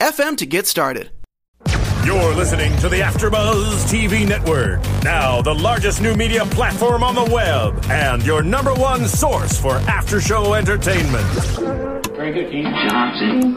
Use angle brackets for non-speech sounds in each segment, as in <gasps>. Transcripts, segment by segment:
anchor.fm to get started. You're listening to the AfterBuzz TV Network, now the largest new media platform on the web, and your number one source for after-show entertainment. Very good, King Johnson.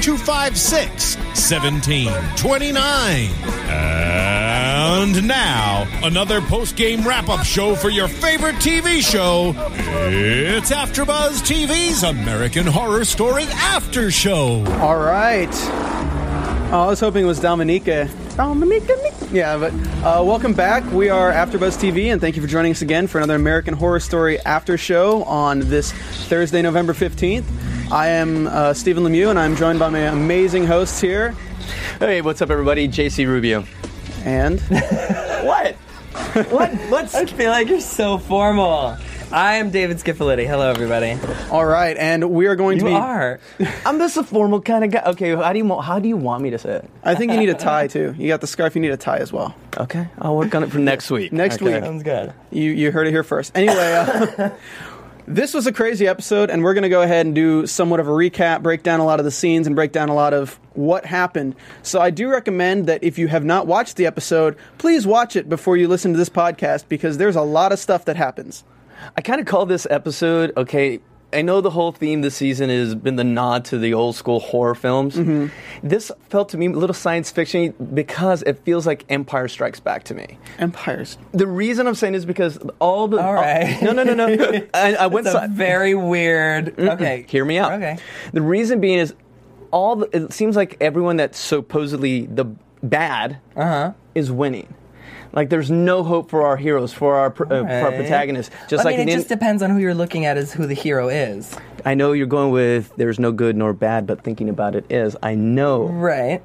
256 1729. And now, another post game wrap up show for your favorite TV show. It's AfterBuzz TV's American Horror Story After Show. All right. Oh, I was hoping it was Dominica. Dominica? Yeah, but uh, welcome back. We are AfterBuzz TV, and thank you for joining us again for another American Horror Story After Show on this Thursday, November 15th. I am uh, Stephen Lemieux, and I'm joined by my amazing hosts here. Hey, what's up, everybody? JC Rubio. And <laughs> What? what? What's I feel like you're so formal. I am David Skiffolitti. Hello, everybody. all right, and we are going You to be. are. I'm just a formal kind of guy. Okay, how do you want, how do you want me to say it? I think you need a tie too. You got the scarf. You need a tie as well. Okay, I'll work on it for next week. Next Okay. week. Sounds good. You you heard it here first. Anyway, uh, <laughs> this was a crazy episode, and we're going to go ahead and do somewhat of a recap, break down a lot of the scenes, and break down a lot of what happened. So I do recommend that if you have not watched the episode, please watch it before you listen to this podcast because there's a lot of stuff that happens. I kind of call this episode. Okay, I know the whole theme this season has been the nod to the old school horror films. Mm-hmm. This felt to me a little science fiction because it feels like Empire Strikes Back to me. Empires. The reason I'm saying is because all the All right. no no no no <laughs> I, I went It's a si- very weird. Okay. Hear me out. Okay. The reason being is all the, it seems like everyone that's supposedly the bad Uh-huh. is winning. Like there's no hope for our heroes, for our pr- uh, for our protagonists. Just I like mean, in it just depends on who you're looking at as who the hero is. I know you're going with there's no good nor bad, but thinking about it is. I know Right.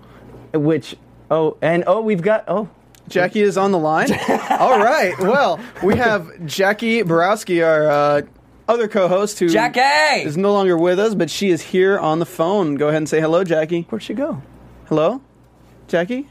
which oh and oh we've got oh Jackie is on the line. <laughs> All right. Well, we have Jackie Borowski, our uh, other co-host, who Jackie! is no longer with us, but she is here on the phone. Go ahead and say hello, Jackie. where'd she go? Hello, Jackie.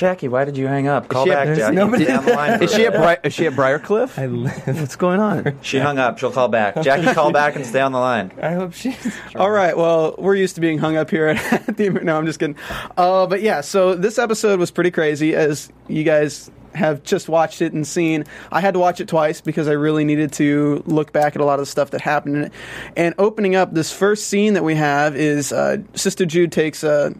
Jackie, why did you hang up? Call she- back, there's Jackie. nobody- Down the line. Is she at Bri- is she at Briarcliff? I, li- What's going on? She hung up. She'll call back. Jackie, call back and stay on the line. I hope she's. All right. Well, we're used to being hung up here at the. No, I'm just kidding. Uh, but yeah, so this episode was pretty crazy, as you guys have just watched it and seen. I had to watch it twice because I really needed to look back at a lot of the stuff that happened in it. And opening up, this first scene that we have is uh, Sister Jude takes. Uh,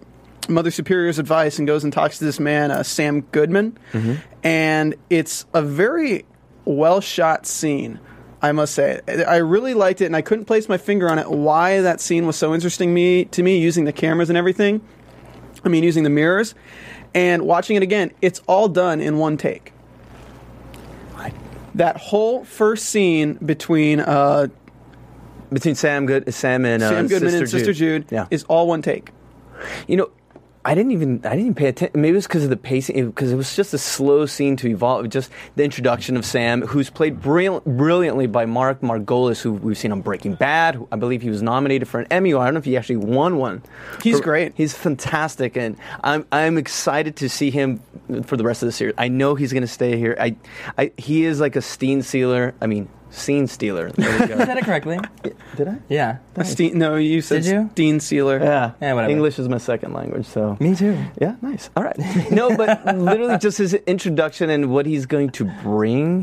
Mother Superior's advice and goes and talks to this man, uh, Sam Goodman, and it's a very well shot scene. I must say, I really liked it, and I couldn't place my finger on it. Why that scene was so interesting me to me, using the cameras and everything. I mean, using the mirrors, and watching it again. It's all done in one take. That whole first scene between uh, Between Sam Good, Sam and uh, Sam Goodman Sister and Sister Jude, Yeah. is all one take. You know, I didn't even I didn't even pay attention. Maybe it was because of the pacing, because it, was just a slow scene to evolve. Just the introduction of Sam, who's played brilliant, brilliantly by Mark Margolis, who we've seen on Breaking Bad. who I believe he was nominated for an Emmy. I don't know if he actually won one. He's For- great. He's fantastic, and I'm I'm excited to see him for the rest of the series. I know he's going to stay here. I, I he is like a scene stealer. I mean, scene stealer. <laughs> There You go. said it correctly. Did I? Yeah. Steen, no, you said Did you? Dean Sealer. Yeah. Yeah, whatever. English is my second language, so. Me too. Yeah, nice. All right. No, but literally just his introduction and what he's going to bring.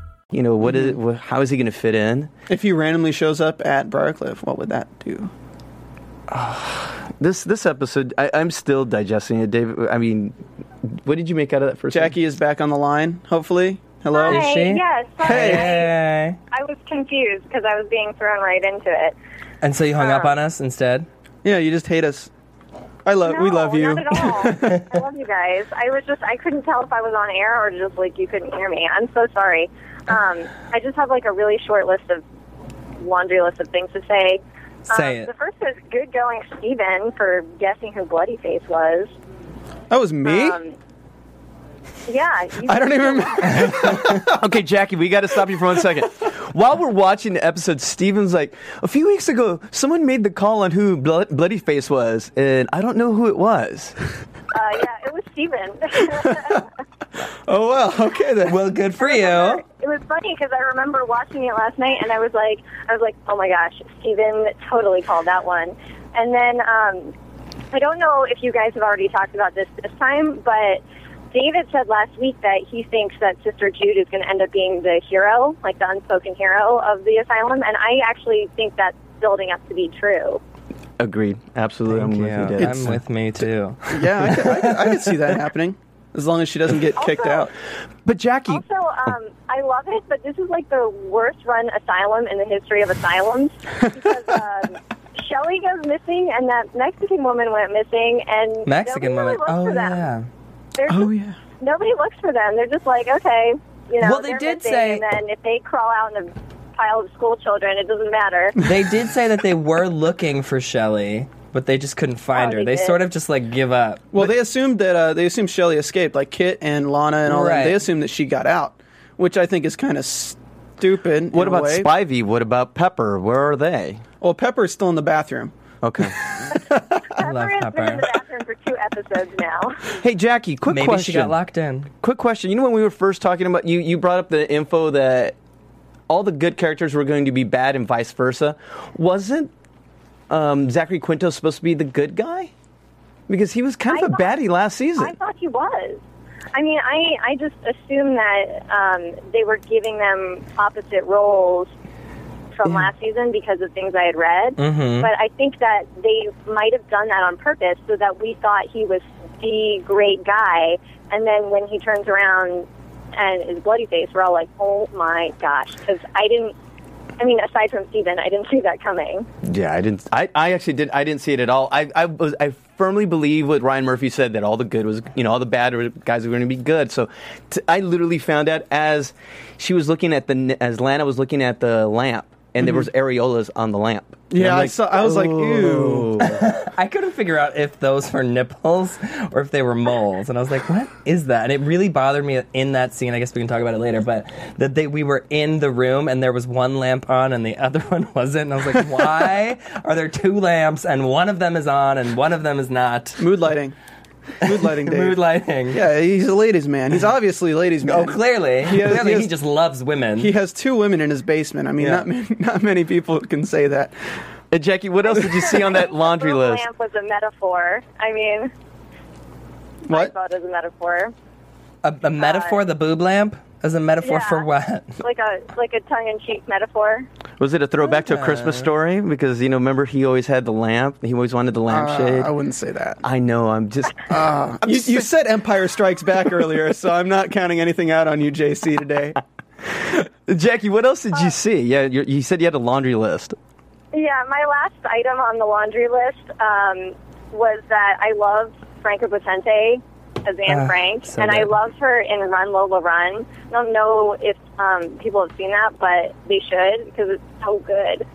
You know, what is wh- how is he going to fit in? If he randomly shows up at Briarcliff, what would that do? <sighs> This this episode, I, I'm still digesting it, David. I mean, what did you make out of that first? one? Jackie is back on the line, hopefully. Hello? Is she? Yes. Sorry. Hey. I was confused because I was being thrown right into it. And so you hung up Um, on us instead? Yeah, you just hate us. I love. we love you. Not at all. <laughs> I love you guys. I was just I couldn't tell if I was on air or just like you couldn't hear me. I'm so sorry. Um, I just have like a really short list of laundry list of things to say. Say um, it. The first is good going, Steven, for guessing who Bloody Face was. That was me. Um, yeah. I don't even remember. <laughs> okay, Jackie, we got to stop you for one second. While we're watching the episode, Steven's like, a few weeks ago, someone made the call on who Blood- Bloody Face was, and I don't know who it was. Uh, yeah, it was Steven. <laughs> <laughs> oh well. Okay then. Well, good for you. It was funny because I remember watching it last night, and I was like, I was like, oh my gosh, Steven totally called that one. And then um, I don't know if you guys have already talked about this this time, but David said last week that he thinks that Sister Jude is going to end up being the hero, like the unspoken hero of the asylum, and I actually think that's building up to be true. Agreed. Absolutely. Thank I'm you. with you, Dave. I'm with me too. Yeah, I could, I, could, I could see that <laughs> happening as long as she doesn't get kicked Also- out. But Jackie, Also, um, I love it, but this is like the worst run asylum in the history of asylums because um, <laughs> Shelley goes missing, and that Mexican woman went missing, and Mexican really woman. looks Oh yeah. They're Oh just- yeah. Nobody looks for them. They're just like, okay, you know. Well, they did say- and then if they crawl out in a pile of school children, it doesn't matter. They did say that they were looking for Shelley, but they just couldn't find Oh, her. they They did? sort of just like give up. Well, they assumed that uh, they assumed Shelley escaped, like Kit and Lana and all Right. that. They assumed that she got out, which I think is kind of stupid. what about way. Spivey? What about Pepper? Where are they? Well, Pepper's still in the bathroom. Okay. <laughs> I love Pepper has been in the bathroom for two episodes now. <laughs> hey, Jackie, quick Maybe question. she got locked in. Quick question. You know when we were first talking about you, you brought up the info that all the good characters were going to be bad and vice versa. Wasn't um, Zachary Quinto supposed to be the good guy? Because he was kind of I a thought- baddie last season. I thought he was. I mean, I I just assumed that um, they were giving them opposite roles from last season because of things I had read. Mhm. But I think that they might have done that on purpose so that we thought he was the great guy, and then when he turns around and is bloody face, we're all like, oh my gosh, because I didn't. I mean, aside from Steven, I didn't see that coming. Yeah, I didn't. I, I actually did. I didn't see it at all. I, I was. I firmly believe what Ryan Murphy said that all the good was, you know, all the bad guys were going to be good. So, t- I literally found out as she was looking at the as Lana was looking at the lamp, and there was areolas on the lamp. And Mm-hmm. Yeah, I'm I saw- I was like, ew. <laughs> I couldn't figure out if those were nipples or if they were moles, and I was like, "What is that?" And it really bothered me in that scene. I guess we can talk about it later, but that they we were in the room and there was one lamp on and the other <laughs> one wasn't, and I was like, "Why are there two lamps and one of them is on and one of them is not?" Mood lighting. <laughs> Mood lighting, Dave. Mood lighting. Yeah, he's a ladies' man. He's obviously a ladies' man. Oh, clearly, He has- clearly, he he, just loves women. He has two women in his basement. I mean, Yeah. not many, <laughs> not many people can say that. Uh, Jackie, what else did you see on that <laughs> laundry The list? lamp was a metaphor. I mean, what? I What? thought it was a metaphor. a, a metaphor, the boob lamp, as a metaphor yeah. for what? like a like a tongue in cheek metaphor. Was it a throwback to a Christmas story? Because you know, remember he always had the lamp. He always wanted the Uh, lampshade. I wouldn't say that. I know. I'm just. <laughs> You, you said Empire Strikes Back earlier, so I'm not counting anything out on you, JC, today. <laughs> Jackie, what else did you Uh, see? Yeah, you you said you had a laundry list. Yeah, my last item on the laundry list um, was that I loved Franka Potente as Anne Ah, Frank, so and I good. loved her in Run Lola Run. I don't know if um, people have seen that, but they should because it's so good.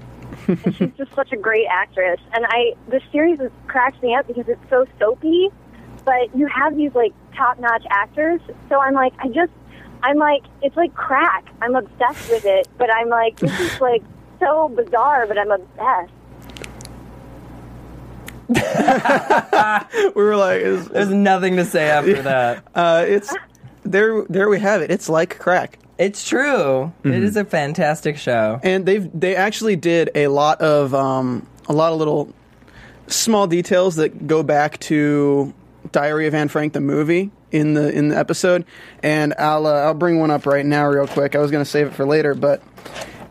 and <laughs> she's just such a great actress. And I, the series is, cracks me up because it's so soapy, but you have these like top-notch actors. So I'm like, I just, I'm like, it's like crack. I'm obsessed with it, but I'm like, this is <laughs> like so bizarre, but I'm obsessed. <laughs> we were like, is, There's nothing to say after that. uh, it's there. There we have it. It's like crack. It's true. It is a fantastic show. and they've they actually did a lot of um, a lot of little small details that go back to Diary of Anne Frank the movie in the in the episode, and I'll uh, I'll bring one up right now real quick. I was gonna save it for later, but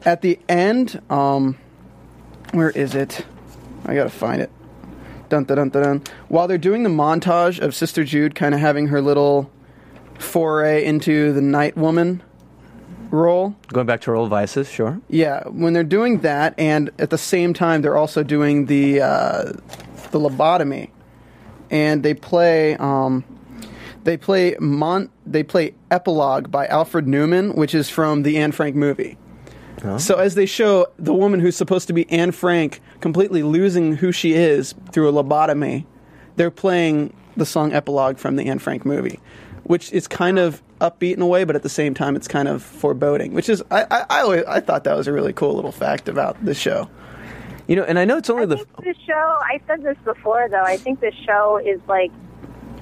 at the end, um, where is it? I gotta find it. Dun dun dun dun. dun. While they're doing the montage of Sister Jude, kind of having her little foray into the Night Woman role. Going back to her old vices, sure. Yeah, when they're doing that, and at the same time they're also doing the uh, the lobotomy, and they play um, they play Mon- they play Epilogue by Alfred Newman, which is from the Anne Frank movie. So as they show the woman who's supposed to be Anne Frank completely losing who she is through a lobotomy, they're playing the song Epilogue from the Anne Frank movie, which is kind of upbeat in a way, but at the same time it's kind of foreboding. Which is I I, I, always, I thought that was a really cool little fact about the show. You know, and I know it's only I the. think this show, I said this before though, I think this show is like,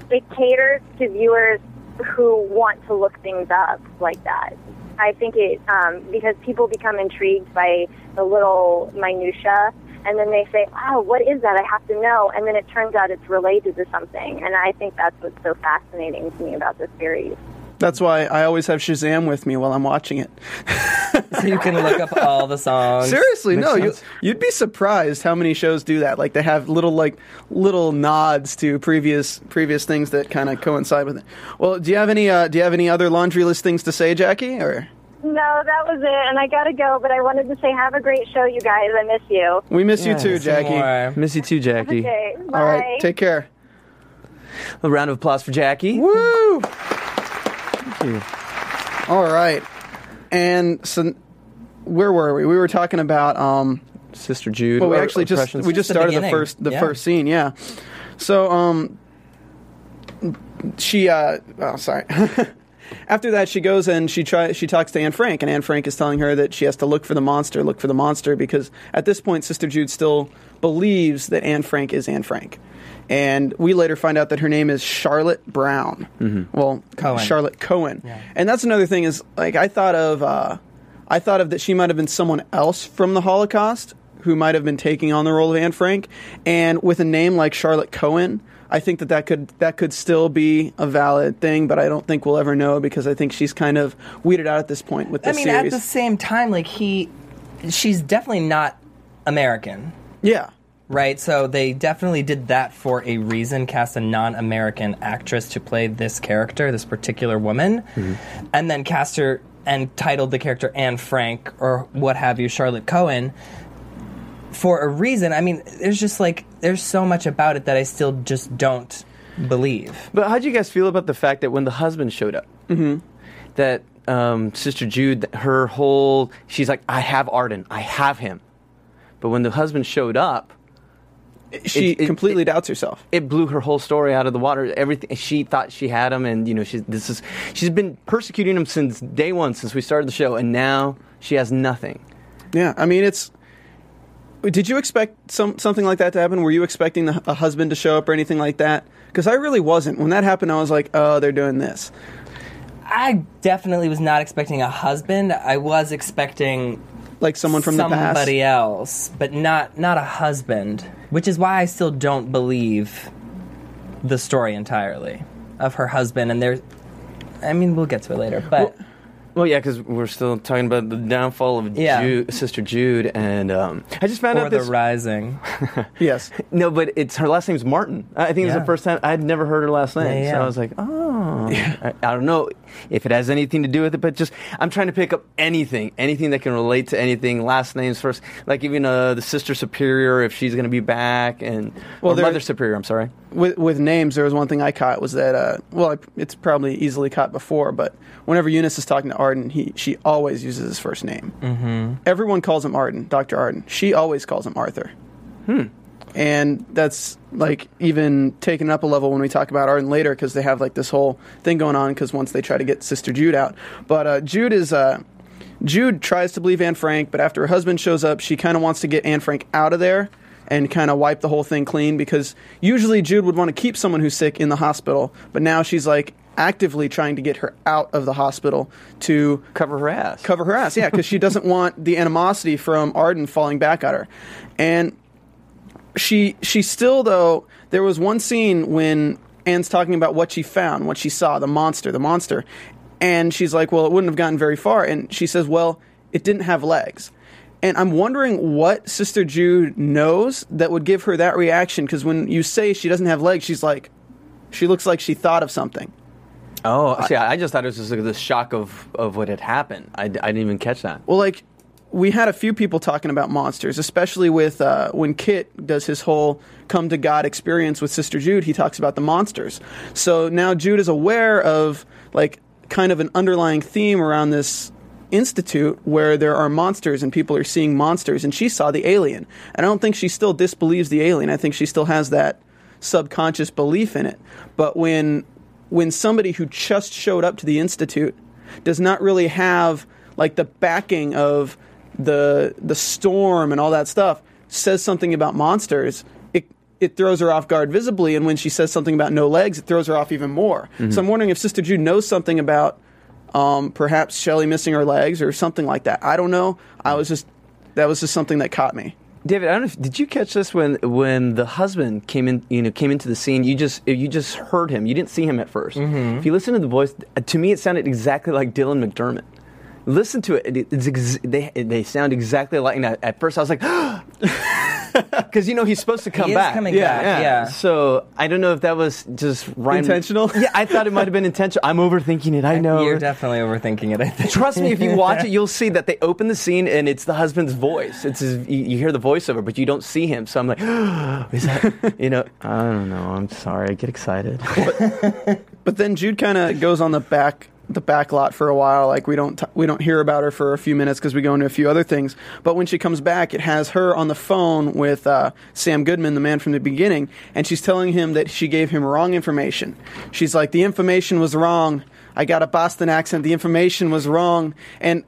it caters to viewers who want to look things up like that. I think it, um, because people become intrigued by the little minutia and then they say, oh, what is that? I have to know. And then it turns out it's related to something. And I think that's what's so fascinating to me about this series. That's why I always have Shazam with me while I'm watching it. <laughs> So you can look up all the songs. Seriously, Makes no, you, sense. you'd be surprised how many shows do that. Like they have little like little nods to previous previous things that kind of coincide with it. Well, do you have any uh, do you have any other laundry list things to say, Jackie? Or No, that was it. And I got to go, but I wanted to say, have a great show, you guys. I miss you. we miss you too, Jackie. Miss you too, Jackie. Okay, bye. All right, take care. A round of applause for Jackie. Woo! Thank you. All right, and so where were we? We were talking about um, Sister Jude. Well, we or- actually just impressions. we just The started the beginning. first the Yeah. first scene, yeah. So um, she uh, oh sorry. <laughs> After that, she goes and she try she talks to Anne Frank, and Anne Frank is telling her that she has to look for the monster, look for the monster, because at this point, Sister Jude still believes that Anne Frank is Anne Frank. And we later find out that her name is Charlotte Brown. Mm-hmm. Well, Cohen. Charlotte Cohen. And that's another thing is like I thought of uh, I thought of that she might have been someone else from the Holocaust who might have been taking on the role of Anne Frank, and with a name like Charlotte Cohen, I think that that could that could still be a valid thing, but I don't think we'll ever know because I think she's kind of weeded out at this point with this I mean, series. at the same time, like he, she's definitely not American, yeah, right? So they definitely did that for a reason. Cast a non-American actress to play this character, this particular woman, mm-hmm. and then cast her and titled the character Anne Frank or what have you, Charlotte Cohen. For a reason, I mean, there's just like there's so much about it that I still just don't believe. But how do you guys feel about the fact that when the husband showed up, that um, Sister Jude, her whole, she's like, I have Arden, I have him. But when the husband showed up, she it- completely doubts herself. it blew her whole story out of the water. Everything she thought she had him, and you know, she's this is she's been persecuting him since day one, since we started the show, and now she has nothing. Yeah, I mean it's. Did you expect some something like that to happen? Were you expecting the, a husband to show up or anything like that? Because I really wasn't. When that happened, I was like, "Oh, they're doing this." I definitely was not expecting a husband. I was expecting Like someone from the past. somebody else, but not not a husband. Which is why I still don't believe the story entirely of her husband. And there's, I mean, we'll get to it later, but Well, yeah, because we're still talking about the downfall of Yeah. Jude, Sister Jude, and um, I just found Or out the this. rising. <laughs> Yes. no, but it's her last name's Martin. I think it's Yeah. the first time I'd never heard her last name, Yeah, so. I was like, oh, I, I don't know if it has anything to do with it, but just I'm trying to pick up anything, anything that can relate to anything. Last names first, like even uh, the Sister Superior, if she's going to be back, and Well, there- Mother Superior. I'm sorry. with with names, there was one thing I caught was that uh, well, it's probably easily caught before, but whenever Eunice is talking to Arden, he she always uses his first name. Mm-hmm. Everyone calls him Arden, Doctor Arden. She always calls him Arthur. Hmm. And that's like even taken up a level when we talk about Arden later because they have like this whole thing going on because once they try to get Sister Jude out, but uh, Jude is. Uh, Jude tries to believe Anne Frank, but after her husband shows up, she kind of wants to get Anne Frank out of there and kind of wipe the whole thing clean because usually Jude would want to keep someone who's sick in the hospital, but now she's like actively trying to get her out of the hospital to Cover her ass. cover her ass. Yeah, because she doesn't <laughs> want the animosity from Arden falling back at her. And she she still though there was one scene when Anne's talking about what she found, what she saw, the monster, the monster, and she's like, "Well, it wouldn't have gotten very far." And she says, "Well, it didn't have legs." And I'm wondering what Sister Jude knows that would give her that reaction because when you say she doesn't have legs, she's like, she looks like she thought of something. Oh, see, I, I just thought it was just like the shock of, of what had happened. I, I didn't even catch that. Well, like we had a few people talking about monsters, especially with uh, when Kit does his whole come to God experience with Sister Jude. He talks about the monsters. So now Jude is aware of like kind of an underlying theme around this institute where there are monsters and people are seeing monsters, and she saw the alien. And I don't think she still disbelieves the alien. I think she still has that subconscious belief in it. But when when somebody who just showed up to the institute does not really have like the backing of the the storm and all that stuff says something about monsters it it throws her off guard visibly and when she says something about no legs it throws her off even more so i'm wondering if sister jude knows something about um, perhaps Shelley missing her legs or something like that i don't know i was just that was just something that caught me David, I don't know. If, did you catch this when when the husband came in? You know, came into the scene. You just you just heard him. You didn't see him at 1st If you listen to the voice, to me, it sounded exactly like Dylan McDermott. Listen to it. it it's ex- they they sound exactly like. And at, at first, I was like, <gasps> because you know he's supposed to come is back. coming back, yeah. So I don't know if that was just Ryan Intentional? <laughs> Yeah, I thought it might have been intentional. I'm overthinking it. I know. You're definitely overthinking it. I think. Trust me, if you watch it, <laughs> you'll see that they open the scene and it's the husband's voice. It's his, you, you hear the voiceover, but you don't see him. So I'm like, <gasps> is that you know? I don't know. I'm sorry. I get excited. But then Jude kind of goes on the back the back lot for a while. Like we don't t- we don't hear about her for a few minutes because we go into a few other things. But when she comes back, it has her on the phone with uh, Sam Goodman, the man from the beginning, and she's telling him that she gave him wrong information. She's like, the information was wrong. I got a Boston accent. The information was wrong, and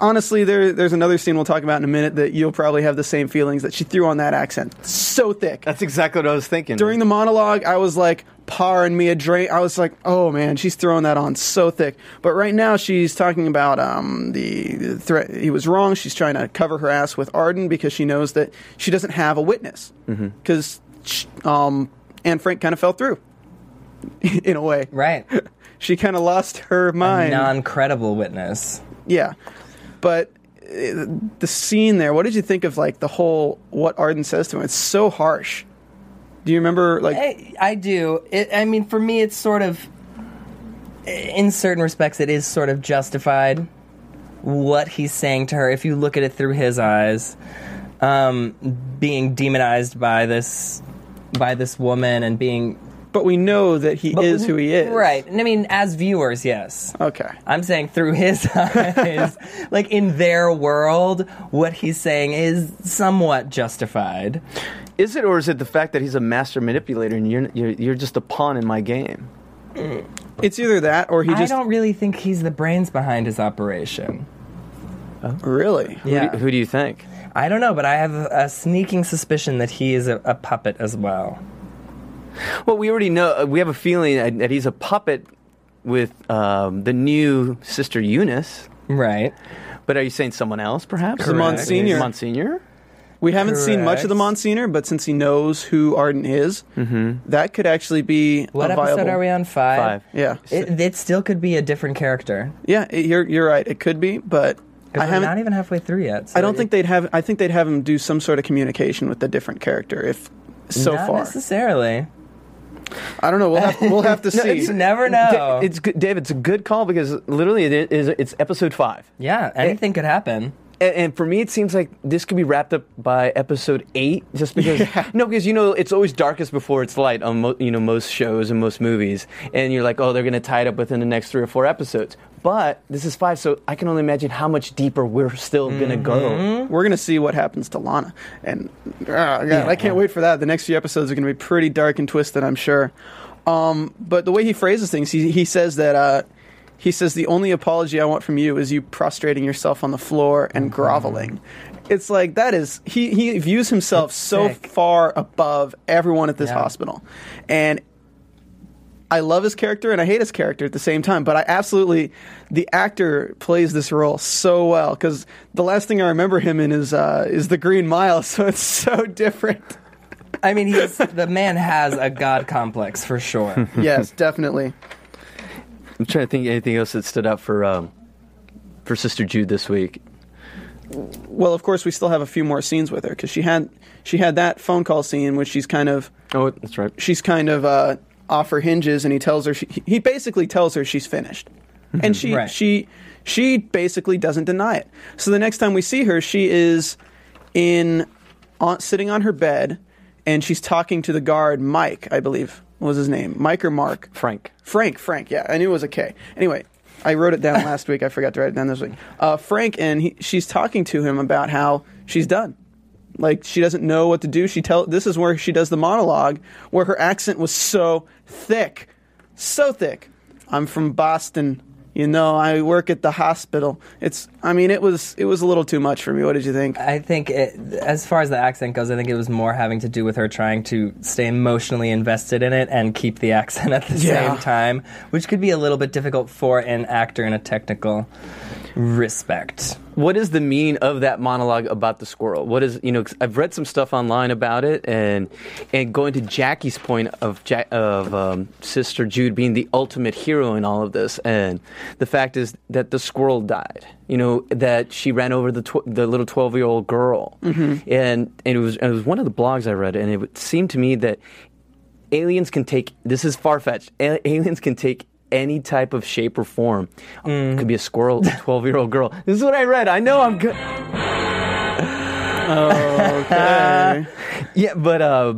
honestly, there, there's another scene we'll talk about in a minute that you'll probably have the same feelings that she threw on that accent. So thick. That's exactly what I was thinking. During the monologue, I was like, pouring me a drink. I was like, oh man, she's throwing that on so thick. But right now, she's talking about um, the, the threat. He was wrong. She's trying to cover her ass with Arden because she knows that she doesn't have a witness. Because um, Anne Frank kind of fell through <laughs> in a way. Right. <laughs> She kind of lost her mind. non-credible witness. Yeah, but uh, the scene there. What did you think of like the whole what Arden says to him? It's so harsh. Do you remember like? I, I do. It, I mean, for me, it's sort of, in certain respects, it is sort of justified what he's saying to her if you look at it through his eyes. Um, being demonized by this, by this woman, and being. But we know that he is who he is. Right. And I mean, as viewers, yes. Okay. I'm saying through his <laughs> eyes, like in their world, what he's saying is somewhat justified. Is it, or is it the fact that he's a master manipulator and you're you're, you're just a pawn in my game? It's either that or he I just don't really think he's the brains behind his operation. really. Who, Yeah. do, who do you think? I don't know, but I have a, a sneaking suspicion that he is a, a puppet as well. Well, we already know. uh, We have a feeling that, that he's a puppet with um, the new sister Eunice. Right. But are you saying someone else, perhaps? Correct. Monsignor. Monsignor. We haven't seen much of the Correct. Monsignor, but since he knows who Arden is, mm-hmm. that could actually be What a episode viable. are we on? Five. Five. Yeah, It, it still could be a different character. yeah, it- you're you're right. It could be, but I Because we're haven't. not even halfway through yet. so I don't it- think they'd have. I think they'd have him do some sort of communication with the different character. If so not far, necessarily. I don't know. We'll have we'll have to <laughs> No, see. you never know. Da- it's good, Dave. It's a good call because literally it is. It's episode five. yeah, anything could happen. And, and for me, it seems like this could be wrapped up by episode eight, just because. <laughs> No, because you know it's always darkest before it's light on mo- you know most shows and most movies, and you're like, oh, they're going to tie it up within the next three or four episodes. But this is five, so I can only imagine how much deeper we're still going to go. We're gonna see what happens to Lana, and uh, God, I can't wait for that. The next few episodes are gonna be pretty dark and twisted, I'm sure. Um, but the way he phrases things, he he says that uh, he says the only apology I want from you is you prostrating yourself on the floor and groveling. It's like that is he he views himself so sick. far above everyone at this Yeah. hospital, and I love his character and I hate his character at the same time, but I absolutely the actor plays this role so well because the last thing I remember him in is uh, is the Green Mile, <laughs> so it's so different. I mean, he's the man has a god complex for sure. <laughs> yes, definitely. I'm trying to think of anything else that stood out for um, for Sister Jude this week. Well, of course, we still have a few more scenes with her because she had she had that phone call scene which she's kind of Oh, that's right. she's kind of uh, off her hinges, and he tells her she, he basically tells her she's finished, and she Right. she she basically doesn't deny it. So the next time we see her, she is in on, sitting on her bed, and she's talking to the guard Mike, I believe was his name, Mike or Mark. Frank. Frank, Frank, yeah, I knew it was a K. Anyway, I wrote it down <laughs> last week. I forgot to write it down this week. Uh, Frank, and he, she's talking to him about how she's done. Like she doesn't know what to do. She tell this is where she does the monologue where her accent was so thick, so thick. I'm from Boston. You know, I work at the hospital. It's. I mean, it was. It was a little too much for me. What did you think? I think, it, as far as the accent goes, I think it was more having to do with her trying to stay emotionally invested in it and keep the accent at the Yeah. same time, which could be a little bit difficult for an actor in a technical respect. What is the meaning of that monologue about the squirrel? What is you know? 'cause I've read some stuff online about it, and and going to Jackie's point of ja- of um, Sister Jude being the ultimate hero in all of this, and the fact is that the squirrel died. You know that she ran over the tw- the little twelve year old girl, and and it was it was one of the blogs I read, and it seemed to me that aliens can take this is far fetched. aliens can take any type of shape or form. Could be a squirrel, a twelve year old girl. This is what I read. I know I'm good. Okay. <laughs> Yeah, but uh,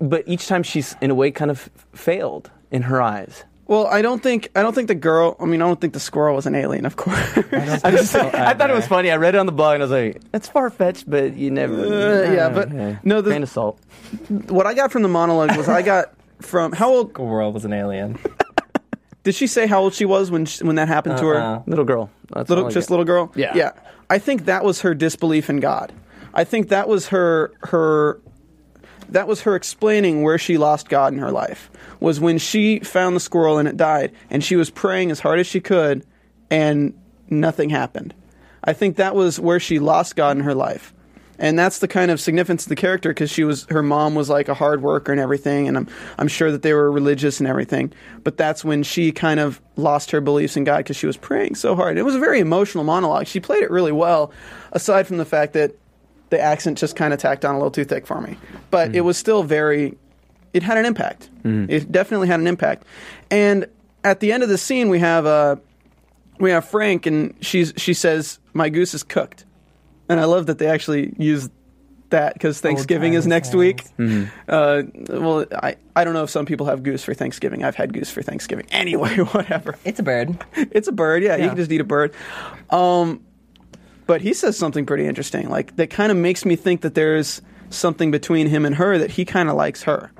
but each time she's in a way kind of failed in her eyes. well, I don't think. I don't think the girl. I mean, I don't think the squirrel was an alien. Of course. I, <laughs> just, I thought it was funny. I read it on the blog and I was like, "That's far fetched," but you never. Uh, yeah, but no. grain The, of salt. what I got from the monologue was I got from how old The world was an alien. <laughs> did she say how old she was when she, when that happened to her? Uh-uh. Little girl. That's little I just get. little girl Yeah. yeah i think that was her disbelief in god i think that was her her that was her explaining where she lost god in her life was when she found the squirrel and it died and she was praying as hard as she could and nothing happened i think that was where she lost god in her life and that's the kind of significance of the character because she was her mom was like a hard worker and everything and I'm, I'm sure that they were religious and everything but that's when she kind of lost her beliefs in god because she was praying so hard. It was a very emotional monologue. She played it really well aside from the fact that the accent just kind of tacked on a little too thick for me. But it was still very it had an impact. It definitely had an impact. And at the end of the scene we have uh, we have frank and she's she says my goose is cooked and I love that they actually use that because Thanksgiving is times next things. week. Uh, well, I, I don't know if some people have goose for Thanksgiving. I've had goose for Thanksgiving. <laughs> Anyway, <laughs> whatever. It's a bird. It's a bird. Yeah, you can just eat a bird. Um, but he says something pretty interesting. Like that kind of makes me think that there's something between him and her that he kind of likes her.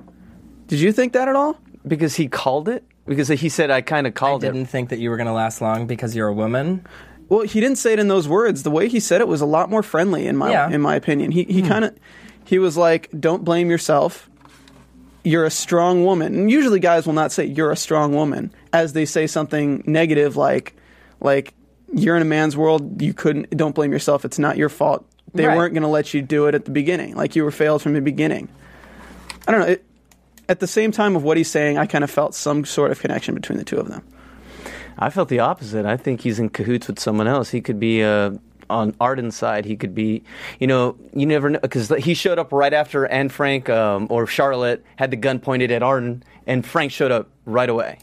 Did you think that at all? because he called it. Because he said I kind of called it. I called didn't it. think that you were going to last long because you're a woman. Well, he didn't say it in those words. The way he said it was a lot more friendly in my Yeah. in my opinion. He he hmm. kind of he was like, "Don't blame yourself. You're a strong woman." And usually guys will not say you're a strong woman as they say something negative like like you're in a man's world, you couldn't don't blame yourself. It's not your fault. they Right. weren't going to let you do it at the beginning. Like you were failed from the beginning. I don't know. It, at the same time of what he's saying, I kind of felt some sort of connection between the two of them. I felt the opposite. I think he's in cahoots with someone else. He could be uh, on Arden's side. He could be, you know, you never know because he showed up right after Anne Frank um, or Charlotte had the gun pointed at Arden, and Frank showed up right away.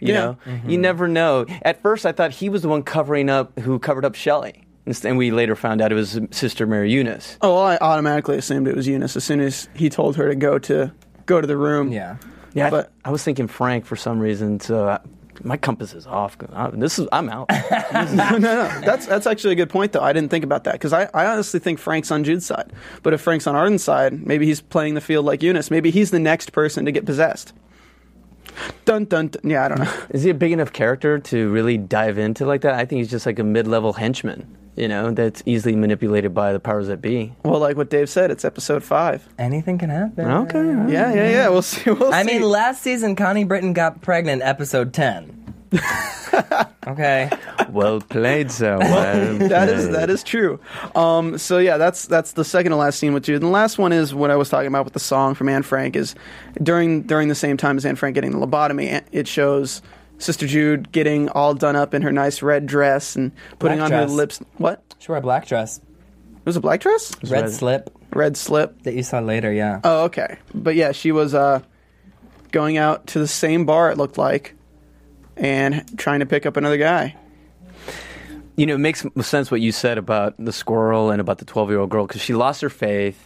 You Yeah. know, you never know. At first, I thought he was the one covering up who covered up Shelley, and we later found out it was Sister Mary Eunice. Oh, well, I automatically assumed it was Eunice as soon as he told her to go to go to the room. Yeah. Yeah, But- I, I was thinking Frank for some reason. So I, my compass is off. I, uh, this is I'm out. <laughs> no, no, that's that's actually a good point, though. I didn't think about that because I, I honestly think Frank's on Jude's side. But if Frank's on Arden's side, maybe he's playing the field like Eunice. Maybe he's the next person to get possessed. Dun dun. dun. Yeah, I don't know. <laughs> Is he a big enough character to really dive into like that? I think he's just like a mid-level henchman, you know, that's easily manipulated by the powers that be. Well, like what Dave said, it's episode five. Anything can happen. Okay. Yeah, yeah, yeah. We'll see. We'll I see. mean, last season Connie Britton got pregnant, episode ten. <laughs> okay. Well played, so <laughs> well that is played. that is true. Um, so yeah, that's that's the second to last scene with Jude. And the last one is what I was talking about with the song from Anne Frank. Is during during the same time as Anne Frank getting the lobotomy, it shows Sister Jude getting all done up in her nice red dress and putting Black on dress. her lips. What? She wore a black dress, It was a black dress, red red. slip red slip. that you saw later. Yeah. Oh, okay. But yeah, she was uh, going out to the same bar. It looked like, and trying to pick up another guy. You know, it makes sense what you said about the squirrel and about the 12-year-old girl because she lost her faith.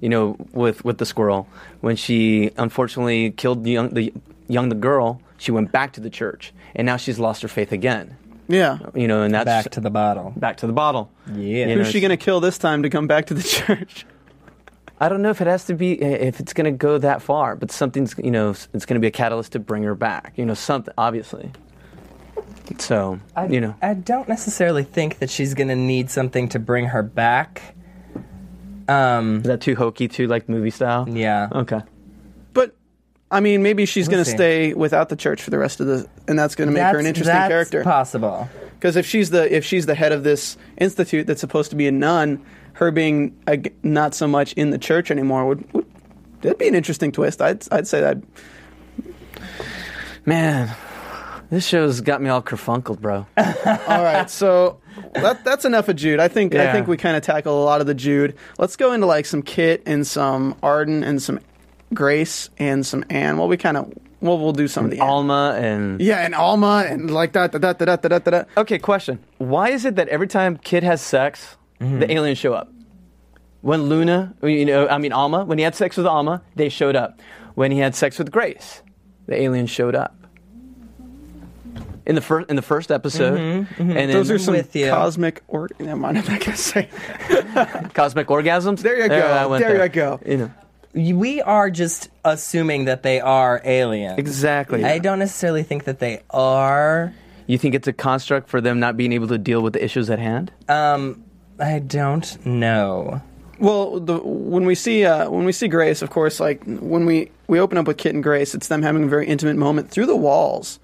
You know, with with the squirrel when she unfortunately killed the young the young the girl, she went back to the church, and now she's lost her faith again. Yeah. You know, and that's Back to the bottle. back to the bottle. Yeah. You Who's know, she going to kill this time to come back to the <laughs> church? I don't know if it has to be if it's going to go that far, but something's you know it's going to be a catalyst to bring her back. You know, something obviously. So I, you know, I don't necessarily think that she's going to need something to bring her back. Um. is that too hokey, too like movie style? Yeah. Okay. But I mean, maybe she's We'll going to see. stay without the church for the rest of the, and that's going to make her an That's- interesting that's character. Possible. Because if she's the if she's the head of this institute that's supposed to be a nun, her being uh, not so much in the church anymore would, would that'd be an interesting twist. I'd I'd say that. Man, this show's got me all kerfunkled, bro. <laughs> All right, so that, that's enough of Jude. I think I think we kind of tackle a lot of the Jude. Let's go into like some Kit and some Arden and some Grace and some Anne. Well, we kind of well we'll do some of the Alma and yeah, and Alma and like that. Da, da, da, da, da, da, da. Okay, question. Why is it that every time Kit has sex, Mm-hmm. the aliens show up? When Luna, you know, I mean Alma, when he had sex with Alma, they showed up. When he had sex with Grace, the aliens showed up. In the first in the first episode, and then Mm-hmm, Those are some with cosmic or never mind. I'm not gonna say. <laughs> cosmic orgasms. There you go. I went There you go. You know We are just assuming that they are aliens. exactly. I don't necessarily think that they are. You think it's a construct for them not being able to deal with the issues at hand? Um, I don't know. Well, the, when we see uh, when we see Grace, of course, like when we we open up with Kit and Grace, it's them having a very intimate moment through the walls.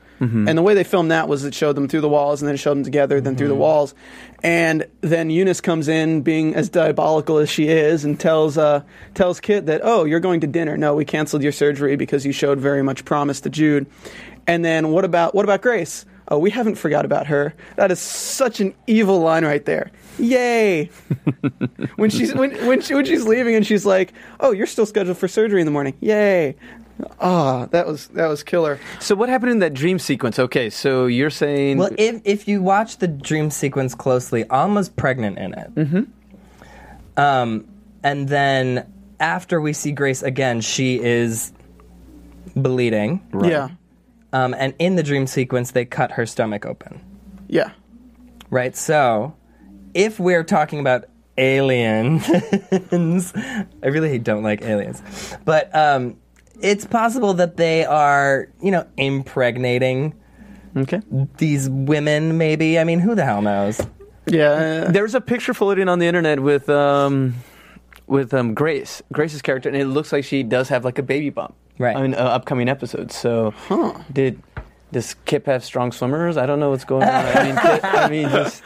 And the way they filmed that was it showed them through the walls, and then it showed them together, then through the walls, and then Eunice comes in, being as diabolical as she is, and tells uh, tells Kit that oh, you're going to dinner. No, we canceled your surgery because you showed very much promise to Jude. And then what about what about Grace? Oh, we haven't forgot about her. That is such an evil line right there. Yay! <laughs> when she's when when, she, when she's leaving and she's like, "Oh, you're still scheduled for surgery in the morning." Yay! Ah, that was that was killer. So what happened in that dream sequence? Okay, so you're saying Well, if if you watch the dream sequence closely, Alma's pregnant in it. Mm-hmm. Um, and then after we see Grace again, she is bleeding. Yeah, Um, and in the dream sequence, they cut her stomach open. yeah. Right. So, if we're talking about aliens, <laughs> I really don't like aliens, but um, it's possible that they are, you know, impregnating okay. these women. Maybe. I mean, who the hell knows? Yeah, There's a picture floating on the internet with um, with um, Grace, Grace's character, and it looks like she does have like a baby bump. Right. In uh, upcoming episodes. So, did does Kip have strong swimmers? I don't know what's going on. I mean, <laughs> Kip, I mean, just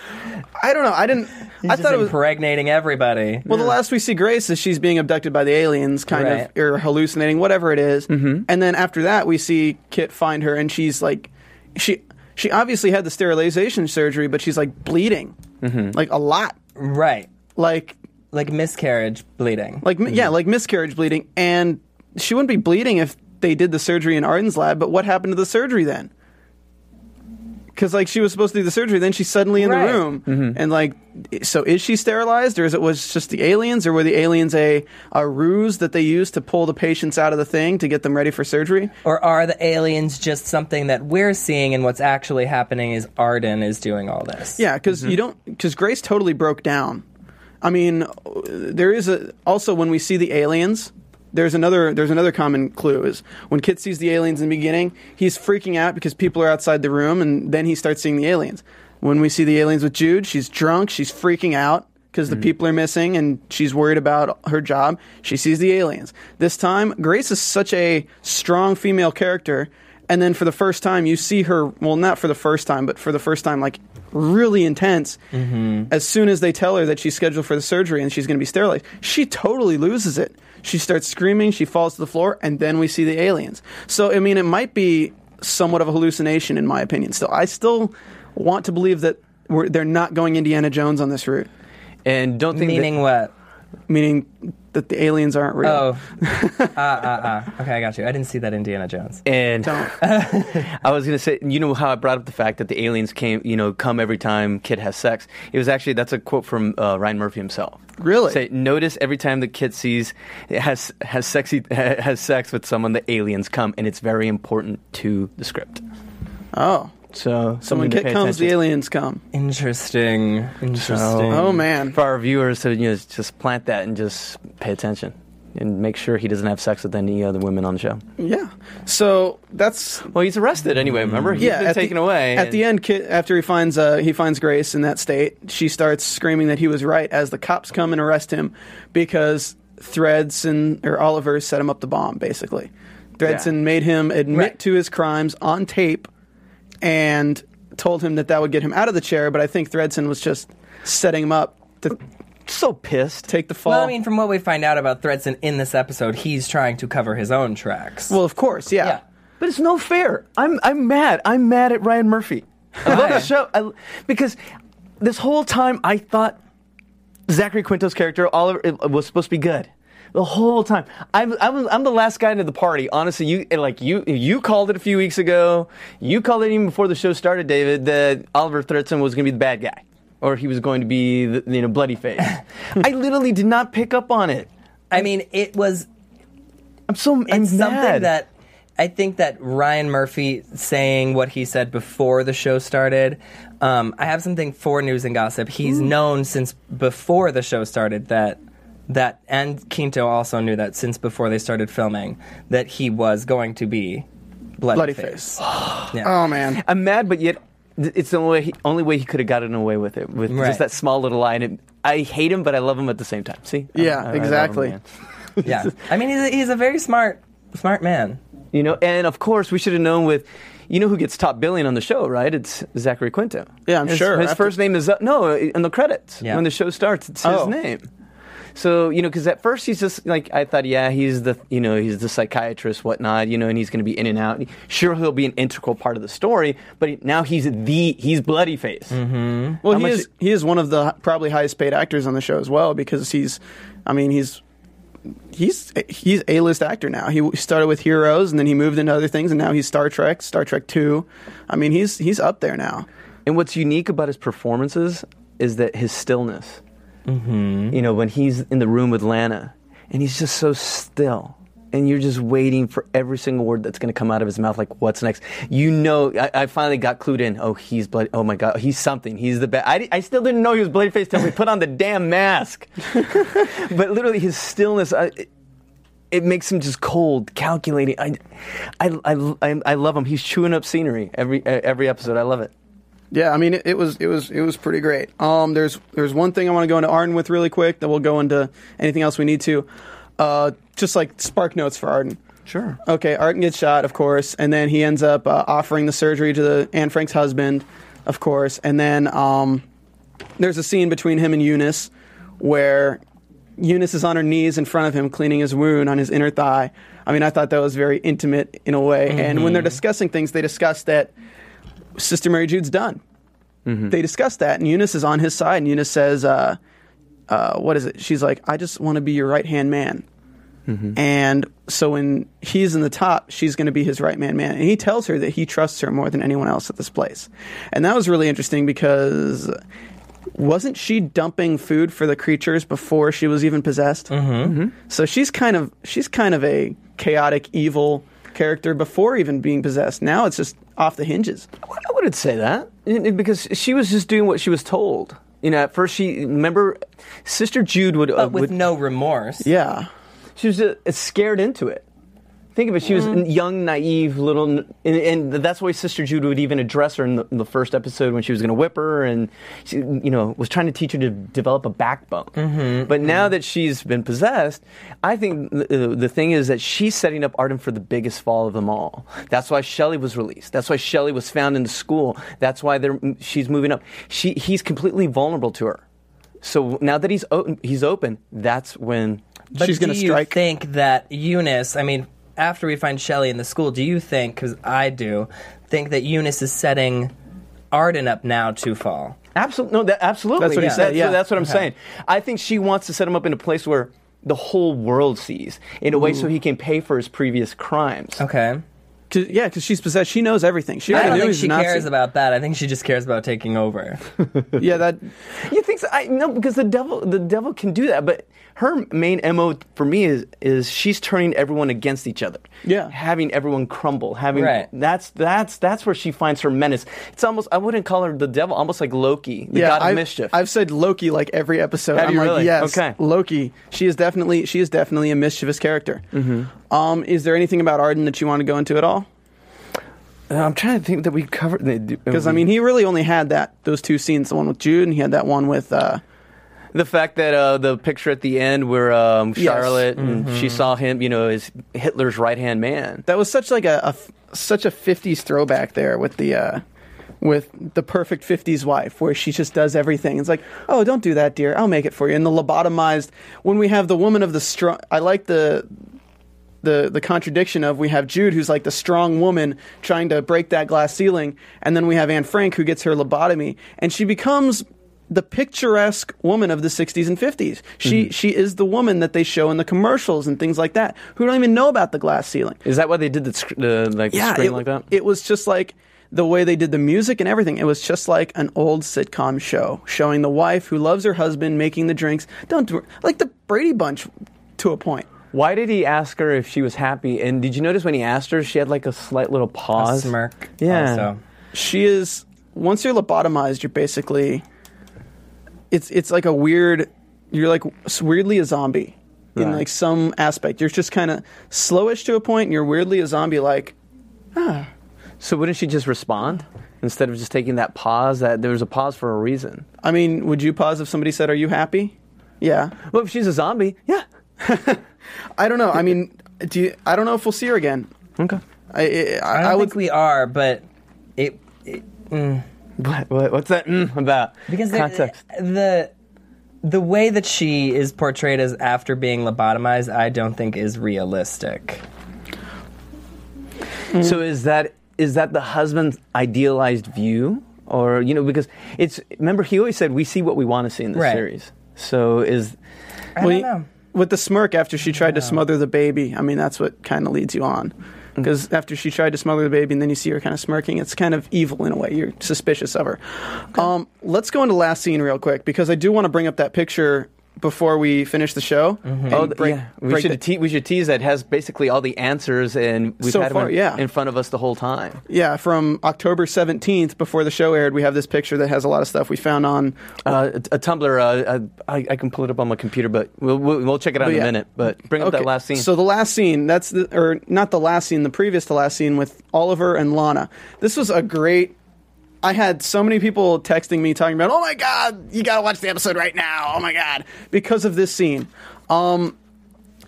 I don't know. I didn't. He's I just thought it was impregnating everybody. Well, the last we see Grace is she's being abducted by the aliens, kind Right. of, or hallucinating, whatever it is. Mm-hmm. And then after that, we see Kit find her, and she's like, she she obviously had the sterilization surgery, but she's like bleeding, like a lot, Right. like Like miscarriage bleeding. like mi- yeah, like miscarriage bleeding, and she wouldn't be bleeding if they did the surgery in Arden's lab. But what happened to the surgery then? Because like she was supposed to do the surgery, then she's suddenly in Right. the room, mm-hmm. and like, so is she sterilized, or is it was just the aliens, or were the aliens a a ruse that they used to pull the patients out of the thing to get them ready for surgery? Or are the aliens just something that we're seeing and what's actually happening is Arden is doing all this? Yeah, because mm-hmm. you don't because Grace totally broke down. I mean, there is a also when we see the aliens. There's another there's another common clue is when Kit sees the aliens in the beginning, he's freaking out because people are outside the room, and then he starts seeing the aliens. When we see the aliens with Jude, she's drunk, she's freaking out because the mm. people are missing, and she's worried about her job. She sees the aliens. This time, Grace is such a strong female character, and then for the first time, you see her. Well, not for the first time, but for the first time, like really intense. Mm-hmm. As soon as they tell her that she's scheduled for the surgery and she's going to be sterilized, she totally loses it. She starts screaming, she falls to the floor, and then we see the aliens. So, I mean, it might be somewhat of a hallucination, in my opinion. Still, I still want to believe that we're, they're not going Indiana Jones on this route, And don't think Meaning that, what? meaning that the aliens aren't real. Oh. <laughs> Ah, ah, ah. Okay, I got you. I didn't see that in Indiana Jones. And <laughs> I was gonna say, you know how I brought up the fact that the aliens came, you know, come every time Kit has sex. It was actually that's a quote from uh, Ryan Murphy himself. Really? Say, notice every time the kid sees has has sexy <laughs> has sex with someone, the aliens come, and it's very important to the script. Oh. So So when something to Kit comes, the aliens come. Interesting. Interesting. Oh, man. for our viewers to you know, just plant that and just pay attention and make sure he doesn't have sex with any other women on the show. Yeah. So that's Well, he's arrested anyway. Remember, he's yeah, been taken the, away. At and- the end, Kit, after he finds uh, he finds Grace in that state, she starts screaming that he was right as the cops come and arrest him because Thredson or Oliver set him up the bomb. Basically, Thredson Yeah. made him admit Right. to his crimes on tape and told him that that would get him out of the chair. But I think Thredson was just setting him up to so pissed. take the fall. Well, I mean, from what we find out about Thredson in this episode, he's trying to cover his own tracks. well, of course, yeah. yeah. But it's no fair. I'm I'm mad. I'm mad at Ryan Murphy. I <laughs> love the show I, because this whole time I thought Zachary Quinto's character Oliver it was supposed to be good. The whole time, I'm I'm, I'm the last guy into the party. Honestly, you like you you called it a few weeks ago. You called it even before the show started, David. That Oliver Thredson was going to be the bad guy, or he was going to be the you know bloody face. <laughs> I literally did not pick up on it. I mean, it was I'm so I'm it's something mad. that I think that Ryan Murphy saying what he said before the show started. Um, I have something for news and gossip. He's known since before the show started that that, and Quinto also knew that since before they started filming that he was going to be bloody, Bloody face. face. <gasps> Yeah. Oh man. I'm mad, but yet th- it's the only way he, only way he could have gotten away with it with Right. just that small little line. And I hate him, but I love him at the same time. See? Yeah, I- I love him, exactly. man. <laughs> yeah. I mean, he's a, he's a very smart smart man. you know, and of course we should have known with. You know who gets top billing on the show, right? It's Zachary Quinto. Yeah, I'm his, sure. His After- first name is uh, no in the credits Yeah. when the show starts. It's his Oh. name. So you know, because at first he's just like I thought, yeah, he's the you know he's the psychiatrist, whatnot, you know, and he's going to be in and out. Sure, he'll be an integral part of the story, but now he's the he's bloody face. Mm-hmm. Well, How he much- is he is one of the probably highest paid actors on the show as well because he's, I mean he's he's he's a list actor now. He started with Heroes and then he moved into other things and now he's Star Trek, Star Trek Two. I mean he's he's up there now. And what's unique about his performances is that his stillness. Mm-hmm. You know, when he's in the room with Lana, and he's just so still, and you're just waiting for every single word that's going to come out of his mouth. Like, what's next? You know, I, I finally got clued in. Oh, he's bloody. Oh my God, he's something. He's the best. I, I still didn't know he was bloody face till we put on the damn mask. <laughs> but literally, his stillness. I, it, it makes him just cold, calculating. I, I, I, I, I love him. He's chewing up scenery every every episode. I love it. Yeah, I mean it, it was it was it was pretty great. Um, there's there's one thing I want to go into Arden with really quick. Then we'll go into anything else we need to. Uh, just like spark notes for Arden. Sure. Okay, Arden gets shot, of course, and then he ends up uh, offering the surgery to the Anne Frank's husband, of course, and then um, there's a scene between him and Eunice where Eunice is on her knees in front of him cleaning his wound on his inner thigh. I mean, I thought that was very intimate in a way. And when they're discussing things, they discuss that Sister Mary Jude's done. They discuss that, and Eunice is on his side, and Eunice says, uh, uh, "What is it?" She's like, "I just want to be your right hand man." And so when he's in the top, she's going to be his right man man. And he tells her that he trusts her more than anyone else at this place. And that was really interesting because wasn't she dumping food for the creatures before she was even possessed? Mm-hmm. So she's kind of she's kind of a chaotic, evil character before even being possessed. Now it's just off the hinges. I wouldn't say that It- it- because she was just doing what she was told. You know, at first she remember Sister Jude would, uh, But with would no remorse. Yeah. she was uh, scared into it. Think of it. She was Mm-hmm. a young, naive little, and, and that's why Sister Jude would even address her in the, in the first episode when she was going to whip her, and she, you know, was trying to teach her to develop a backbone. Mm-hmm. But now that she's been possessed, I think the, the thing is that she's setting up Arden for the biggest fall of them all. That's why Shelley was released. That's why Shelley was found in the school. That's why they're, she's moving up. She, he's completely vulnerable to her. So now that he's o- he's open, that's when But She's gonna you strike. think that Eunice? I mean, after we find Shelley in the school, do you think? Because I do think that Eunice is setting Arden up now to fall. Absolutely, no, that, absolutely. That's what he said, That's, yeah. that's what I'm Okay. saying. I think she wants to set him up in a place where the whole world sees, in a way, so he can pay for his previous crimes. Okay. 'Cause- yeah, because she's possessed. She knows everything. She I already don't knew think she Nazi. cares about that. I think she just cares about taking over. <laughs> yeah, that You think so? I no, because the devil, the devil can do that. But her main mo for me is is she's turning everyone against each other. Yeah. having everyone crumble. Having Right. that's that's that's where she finds her menace. It's almost I wouldn't call her the devil, almost like Loki, the yeah, god of I've, mischief. I've said Loki like every episode. Have I'm you like, really? yes, Okay. Loki. She is definitely she is definitely a mischievous character. Mm-hmm. Um, is there anything about Arden that you want to go into at all? Uh, I'm trying to think that we covered Because I mean, he really only had that those two scenes. The one with Jude, and he had that one with. Uh, The fact that uh, the picture at the end where um, Yes. Charlotte and she saw him, you know, as Hitler's right hand man. that was such like a, a such a '50s throwback there with the. Uh, with the perfect 50s wife where she just does everything. It's like, oh, don't do that, dear. I'll make it for you. And the lobotomized, when we have the woman of the strong, I like the, the, the contradiction of we have Jude, who's like the strong woman trying to break that glass ceiling. And then we have Anne Frank, who gets her lobotomy. And she becomes the picturesque woman of the 60s and 50s. She, mm-hmm. she is the woman that they show in the commercials and things like that, who don't even know about the glass ceiling Is that why they did the, sc- the like the yeah, screen it, like that? it was just like the way they did the music and everything. It was just like an old sitcom show, showing the wife who loves her husband making the drinks. Don't do like the Brady Bunch to a point. Why did he ask her if she was happy? And did you notice when he asked her, she had like a slight little A pause? smirk. Yeah. Also. She is once you're lobotomized, you're basically it's it's like a weird. You're like weirdly a zombie in Right. like some aspect. You're just kind of slowish to a point, and you're weirdly a zombie. Like ah. So wouldn't she just respond instead of just taking that pause? That there was a pause for a reason. I mean, would you pause if somebody said, "Are you happy?" Yeah. Well, if she's a zombie, yeah. <laughs> I don't know. I mean, do you, I don't know if we'll see her again. Okay. I, I, I don't I would. think we are, but it, it What, what, what's that mm, about? because the- context. the the way that she is portrayed as after being lobotomized, I don't think is realistic. So is that is that the husband's idealized view, or you know, because it's remember he always said we see what we want to see in the Right. series. So is I well, don't know. With the smirk after she tried to smother the baby, I mean, that's what kind of leads you on. Because after she tried to smother the baby, and then you see her kind of smirking, it's kind of evil in a way. You're suspicious of her. Um, let's go into last scene real quick because I do want to bring up that picture before we finish the show. and oh break- yeah, we should the- te- we should tease that it has basically all the answers and we've So had far, them in, yeah. in front of us the whole time. Yeah, from October 17th, before the show aired, we have this picture that has a lot of stuff we found on Uh, a, a Tumblr, uh, uh, I, I can pull it up on my computer, but we'll, we'll, we'll check it out in yeah. a minute. But bring up that last scene. So the last scene, that's the, or not the last scene, the previous to last scene with Oliver and Lana. This was a great. I had so many people texting me talking about, "Oh my god, you gotta watch the episode right now!" Oh my god, because of this scene. Um,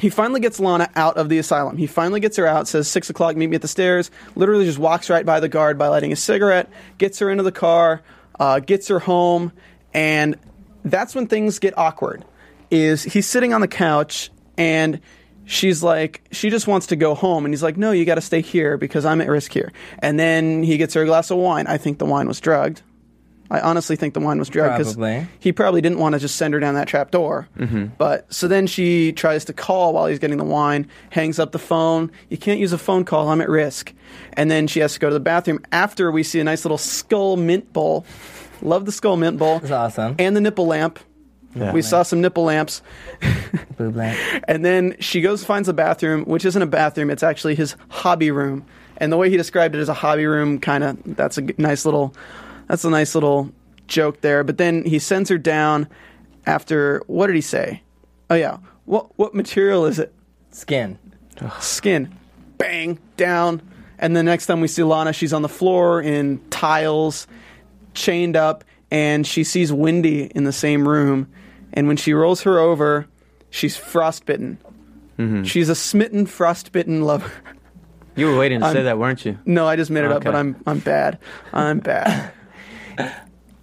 he finally gets Lana out of the asylum. He finally gets her out. Says six o'clock, meet me at the stairs. Literally just walks right by the guard by lighting a cigarette. Gets her into the car. Uh, gets her home. and that's when things get awkward. Is he's sitting on the couch and she's like she just wants to go home and he's like no you got to stay here because i'm at risk here. And then he gets her a glass of wine. I think the wine was drugged. I honestly think the wine was drugged because he probably didn't want to just send her down that trap door. Mm-hmm. But so then she tries to call while he's getting the wine hangs up the phone. You can't use a phone call i'm at risk. And then she has to go to the bathroom after we see a nice little skull mint bowl. Love the skull mint bowl. It's awesome. and the nipple lamp we saw some nipple lamps <laughs> Boob lamp. and then she goes finds the bathroom, which isn't a bathroom; it's actually his hobby room. And the way he described it as a hobby room, kind of that's a nice little, that's a nice little joke there. But then he sends her down after what did he say? Oh yeah, what what material is it? Skin. Skin. Bang down. And the next time we see Lana, she's on the floor in tiles, chained up, and she sees Wendy in the same room. And when she rolls her over, she's frostbitten. Mm-hmm. She's a smitten, frostbitten lover. <laughs> You were waiting to say I'm- that, weren't you? No, I just made it up, but I'm I'm bad. I'm bad. <laughs>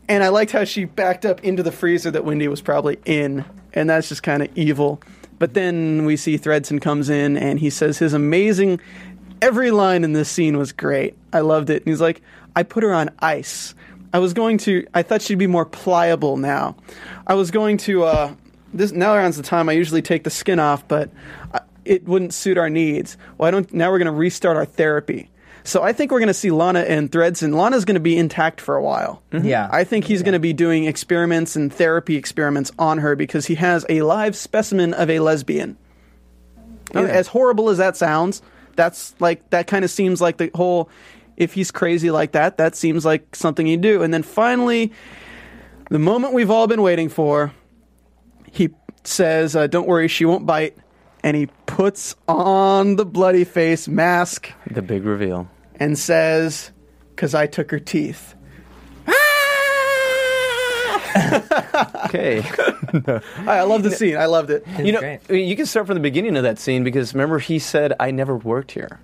and I liked how she backed up into the freezer that Wendy was probably in, and that's just kind of evil. But then we see Thredson comes in and he says his amazing every line in this scene was great. I loved it. And he's like, I put her on ice. I was going to I thought she'd be more pliable now. I was going to uh this now around the time I usually take the skin off, but I, it wouldn't suit our needs. Why don't now we're going to restart our therapy? So I think we're going to see Lana and Thredson. Lana's going to be intact for a while. Yeah. I think he's going to be doing experiments and therapy experiments on her because he has a live specimen of a lesbian. And As horrible as that sounds, that's like that kind of seems like the whole. If he's crazy like that, that seems like something he'd do. And then finally, the moment we've all been waiting for, he says, uh, "Don't worry, she won't bite," and he puts on the bloody face mask The big reveal. and says, "Cause I took her teeth." <laughs> Okay. I, <laughs> I love the scene. I loved it. you know, great. I mean, you can start from the beginning of that scene because remember he said, "I never worked here."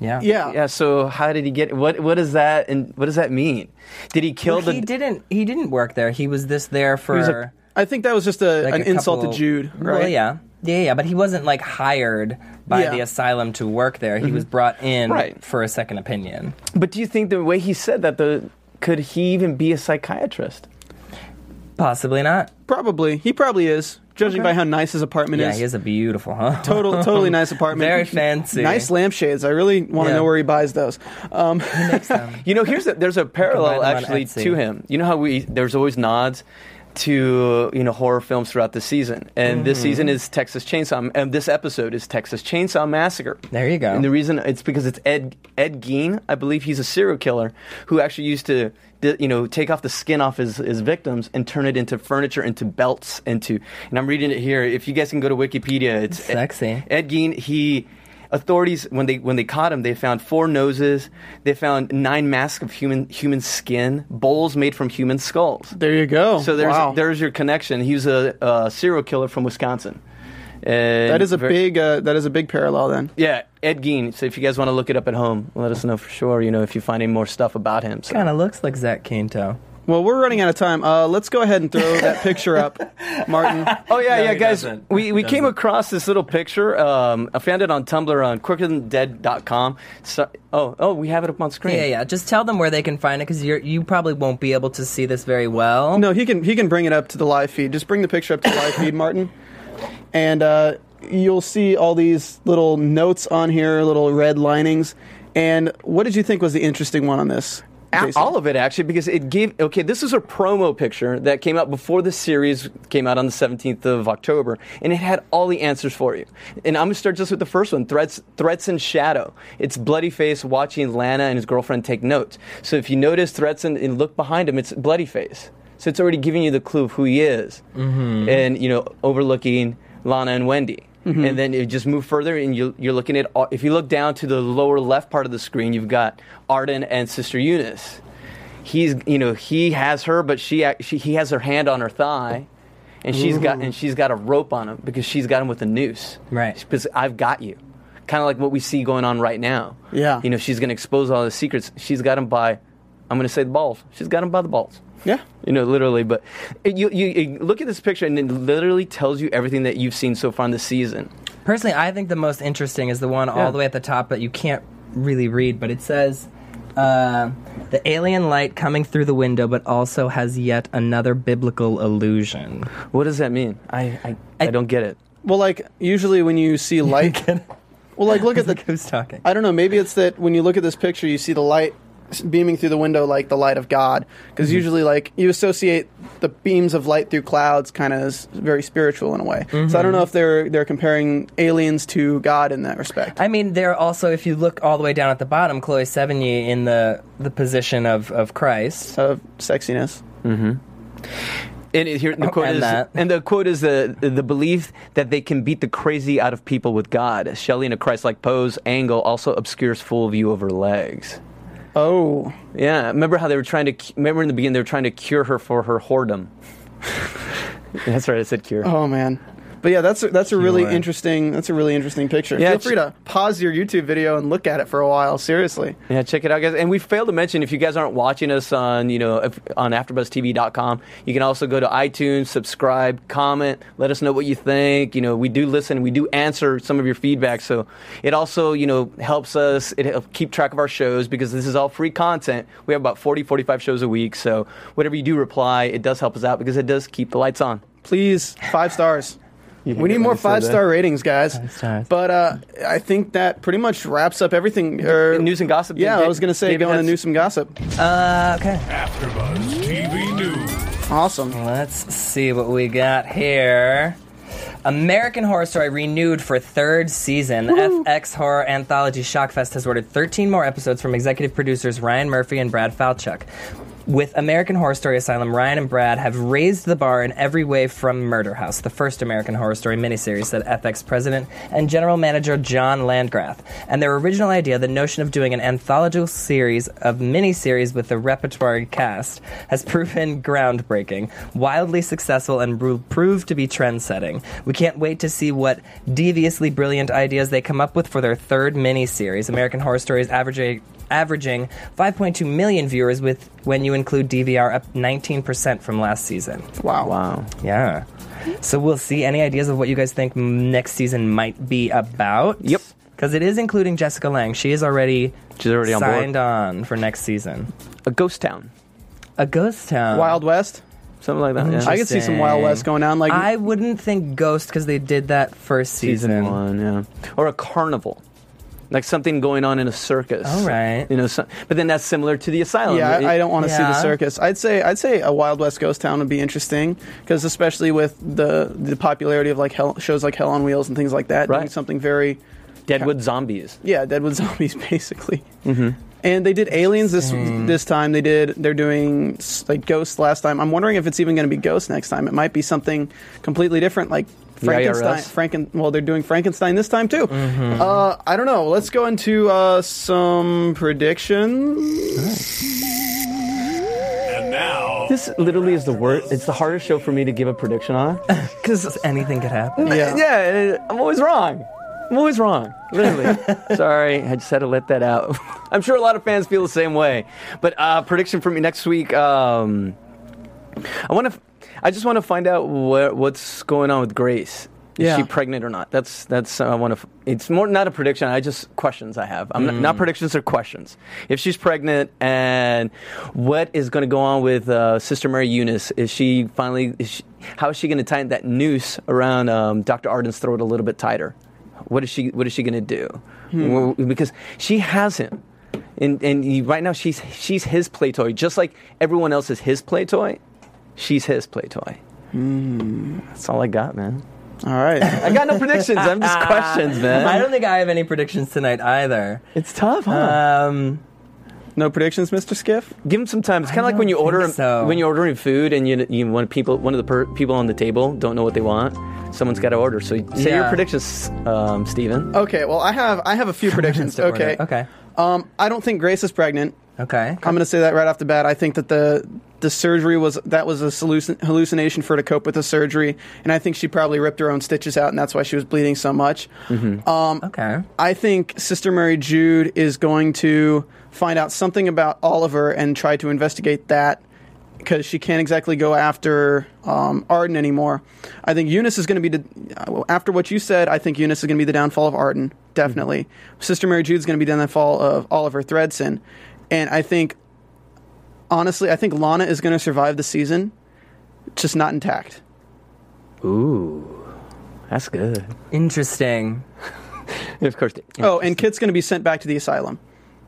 Yeah. Yeah. Yeah. So how did he get? What What does that and what does that mean? Did he kill Well, the? he didn't. He didn't work there. He was this there for. was a- I think that was just a, like an a insult couple- to Jude, right? Well, yeah. Yeah, yeah, but he wasn't like hired by Yeah. Mm-hmm. the asylum to work there. He was brought in Right. for a second opinion. But do you think the way he said that the could he even be a psychiatrist? Possibly not. Probably. He probably is, judging by how nice his apartment is. Yeah, is. he has a beautiful, huh? Total, totally nice <laughs> apartment. Very fancy. Nice lampshades. I really want to Yeah. know where he buys those. Um, <laughs> You know, here's a, there's a parallel them on actually Etsy. to him. You know how we there's always nods to you know horror films throughout the season, and this Mm-hmm. season is Texas Chainsaw, and this episode is Texas Chainsaw Massacre. There you go. And the reason it's because it's Ed Ed Gein, I believe he's a serial killer who actually used to you know take off the skin off his, his victims and turn it into furniture, into belts, into. And I'm reading it here. If you guys can go to Wikipedia, it's Sexy. Ed Gein, he authorities when they when they caught him, they found four noses, they found nine masks of human human skin, bowls made from human skulls. there you go. So there's wow. there's your connection. He was a, a serial killer from Wisconsin. And that is a ver- big. Uh, that is a big parallel. Then. yeah, Ed Gein. So if you guys want to look it up at home, let us know for sure. You know if you find any more stuff about him. So. Kind of looks like Zach Quinto. Well, we're running out of time. Uh, let's go ahead and throw that <laughs> picture up, Martin. Oh yeah, No, yeah, guys. doesn't. We we came across this little picture. Um, I found it on Tumblr on quickerthandead.com. So, oh oh, we have it up on screen. Yeah, yeah. Just tell them where they can find it because you you probably won't be able to see this very well. No, he can. He can bring it up to the live feed. Just bring the picture up to the live feed, Martin, and uh, you'll see all these little notes on here, little red linings. And what did you think was the interesting one on this? Jason? All of it actually, because it gave. Okay, this is a promo picture that came out before the series came out on the 17th of October, and it had all the answers for you. And I'm gonna start just with the first one: threats, Thredson shadow. It's bloody face watching Lana and his girlfriend take notes. So if you notice Thredson, and look behind him, it's bloody face. So it's already giving you the clue of who he is, mm-hmm. and you know, overlooking Lana and Wendy. Mm-hmm. And then you just move further, and you, you're looking at. If you look down to the lower left part of the screen, you've got Arden and Sister Eunice. He's, you know, he has her, but she, she he has her hand on her thigh, and she's got and she's got a rope on him because she's got him with a noose. Right. Because I've got you, kind of like what we see going on right now. Yeah. You know, she's going to expose all the secrets. She's got him by I'm going to say the balls. She's got him by the balls. Yeah. You know, literally. But you, you, you look at this picture, and it literally tells you everything that you've seen so far in the season. Personally, I think the most interesting is the one Yeah. all the way at the top that you can't really read, but it says uh, the alien light coming through the window, but also has yet another biblical illusion. What does that mean? I, I, I, don't get it. Well, like usually when you see <laughs> light, well, like look at the who's talking. I don't know. Maybe it's that when you look at this picture, you see the light s- beaming through the window like the light of God, because Mhm. usually like you associate the beams of light through clouds kind of as very spiritual in a way. So I don't know if they're they're comparing aliens to God in that respect. I mean, they're also, if you look all the way down at the bottom, Chloe Sevigny in the the position of of Christ of sexiness. Mm-hmm. And here the Oh, quote and is, that. and the quote is the the belief that they can beat the crazy out of people with God. Shelley in a Christ-like pose angle also obscures full view of her legs. Oh, yeah. Remember how they were trying to? Remember in the beginning they were trying to cure her for her whoredom. <laughs> That's right. I said cure. Oh man. But yeah, that's a, that's a really interesting that's a really interesting picture. Yeah, Feel free to pause your YouTube video and look at it for a while. Seriously. Yeah, check it out, guys. And we failed to mention if you guys aren't watching us on, you know, if, on AfterBuzzTV.com, you can also go to iTunes, subscribe, comment, let us know what you think. You know, we do listen, we do answer some of your feedback, so it also, you know, helps us. It keep track of our shows because this is all free content. We have about 40, 45 shows a week, so whatever you do reply, it does help us out because it does keep the lights on. Please, five stars. You We need more when I five that. star ratings, guys. But uh, I think that pretty much wraps up everything. Er, news and gossip. Yeah, David- I was going to say David going to news and gossip. Uh, okay. AfterBuzz TV News. Awesome. Let's see what we got here. American Horror Story renewed for third season. FX Horror Anthology Shockfest has ordered 13 more episodes from executive producers Ryan Murphy and Brad Falchuk. With American Horror Story Asylum, Ryan and Brad have raised the bar in every way from Murder House, the first American Horror Story miniseries, said FX president and general manager John Landgraf. And their original idea, the notion of doing an anthological series of miniseries with a repertory cast, has proven groundbreaking, wildly successful, and will prove to be trend setting. We can't wait to see what deviously brilliant ideas they come up with for their third miniseries. American Horror Story is averaging averaging 5.2 million viewers with when you include DVR up 19% from last season. Wow. Wow. Yeah. So we'll see any ideas of what you guys think next season might be about. Yep. Because it is including Jessica Lange. She is already She's already on board. signed on for next season. A ghost town. A ghost town. Wild West. Something like that. Yeah. I could see some Wild West going on. Like I wouldn't think Ghost because they did that first season. season one, yeah, or a carnival, like something going on in a circus. All right. you know, so, but then that's similar to the asylum. Yeah, It- I, I don't want to see the circus. I'd say I'd say a Wild West ghost town would be interesting because especially with the the popularity of like hell, shows like Hell on Wheels and things like that, doing something very Deadwood zombies. yeah, Deadwood <laughs> zombies basically. Mm-hmm. And they did aliens this this time. They did they're doing like ghosts last time. I'm wondering if it's even going to be ghosts next time. It might be something completely different, like The Frankenstein. IRS? Franken. Well, they're doing Frankenstein this time too. Mm-hmm. Uh, I don't know. Let's go into uh, some predictions. And now, This literally is the worst. It's the hardest show for me to give a prediction on <laughs> Because anything could happen. Yeah. yeah, I'm always wrong. I'm always wrong. Literally. <laughs> Sorry, I just had to let that out. <laughs> I'm sure a lot of fans feel the same way. But uh, prediction for me next week. Um, I want to. I just want to find out what, what's going on with Grace. Is Yeah. she pregnant or not? That's that's. I want to. It's more not a prediction. I just questions I have. I'm not, not predictions or questions. If she's pregnant and what is going to go on with uh, Sister Mary Eunice? Is she finally? Is she, how is she going to tighten that noose around um, Dr. Arden's throat a little bit tighter? What is she? What is she going to do? Well, Because she has him, and and he, right now she's she's his play toy, just like everyone else is his play toy. She's his play toy. That's all I got, man. All right. <laughs> I got no predictions. I'm just <laughs> questions, man. I don't think I have any predictions tonight either. It's tough, huh? Um, no predictions, Mr. Skiff. Give him some time. It's kind of like when you order so. when you're ordering food and you you want people one of the per, people on the table don't know what they want. Someone's got to order. So say your predictions, um, Stephen. Okay. Well, I have I have a few <laughs> predictions. to order. Okay. Okay. Um, I don't think Grace is pregnant. Okay. I'm going to say that right off the bat. I think that the the surgery was that was a hallucin- hallucination for her to cope with the surgery, and I think she probably ripped her own stitches out, and that's why she was bleeding so much. Um, Okay. I think Sister Mary Jude is going to find out something about Oliver and try to investigate that because she can't exactly go after um, Arden anymore. I think Eunice is going to be the, after what you said. I think Eunice is going to be the downfall of Arden. Definitely, Sister Mary Jude is going to be the downfall of Oliver Thredson, and I think honestly, I think Lana is going to survive the season, just not intact. Ooh, that's good. Interesting. <laughs> of course. Oh, and Kit's going to be sent back to the asylum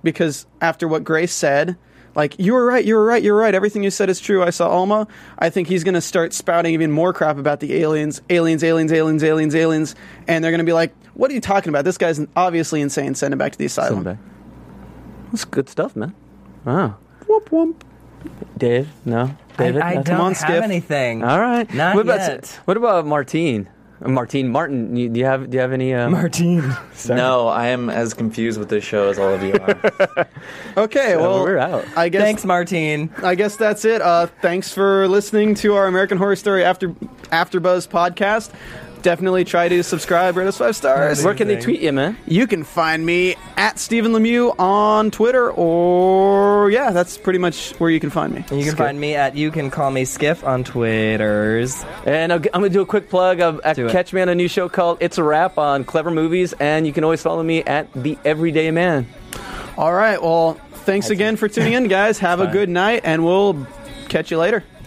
because after what Grace said, like you were right, you were right, you were right. Everything you said is true. I saw Alma. I think he's going to start spouting even more crap about the aliens, aliens, aliens, aliens, aliens, aliens, and they're going to be like, "What are you talking about? This guy's obviously insane. Send him back to the Send asylum." Him back. That's good stuff, man. Wow. Whoop whoop. Dave, no. David, I, I nothing? don't have anything. All right. Not what about yet. what about Martine? Martine Martin. You, do you have do you have any? Uh, Martine. <laughs> No, I am as confused with this show as all of you are. <laughs> Okay, So well, we're out. I guess Thanks, Martine. I guess that's it. Uh, thanks for listening to our American Horror Story After After Buzz podcast. Definitely try to subscribe, rate us five stars. Where can they tweet you, man? You can find me at Stephen Lemieux on Twitter, or yeah, that's pretty much where you can find me. And you can find me at You Can Call Me Skiff on Twitters. And I'll, I'm going to do a quick plug of uh, catch me on a new show called It's a Wrap on Clever Movies, and you can always follow me at The Everyday Man. All right, well, thanks again for tuning in, <laughs> guys. Have a good night, and we'll catch you later.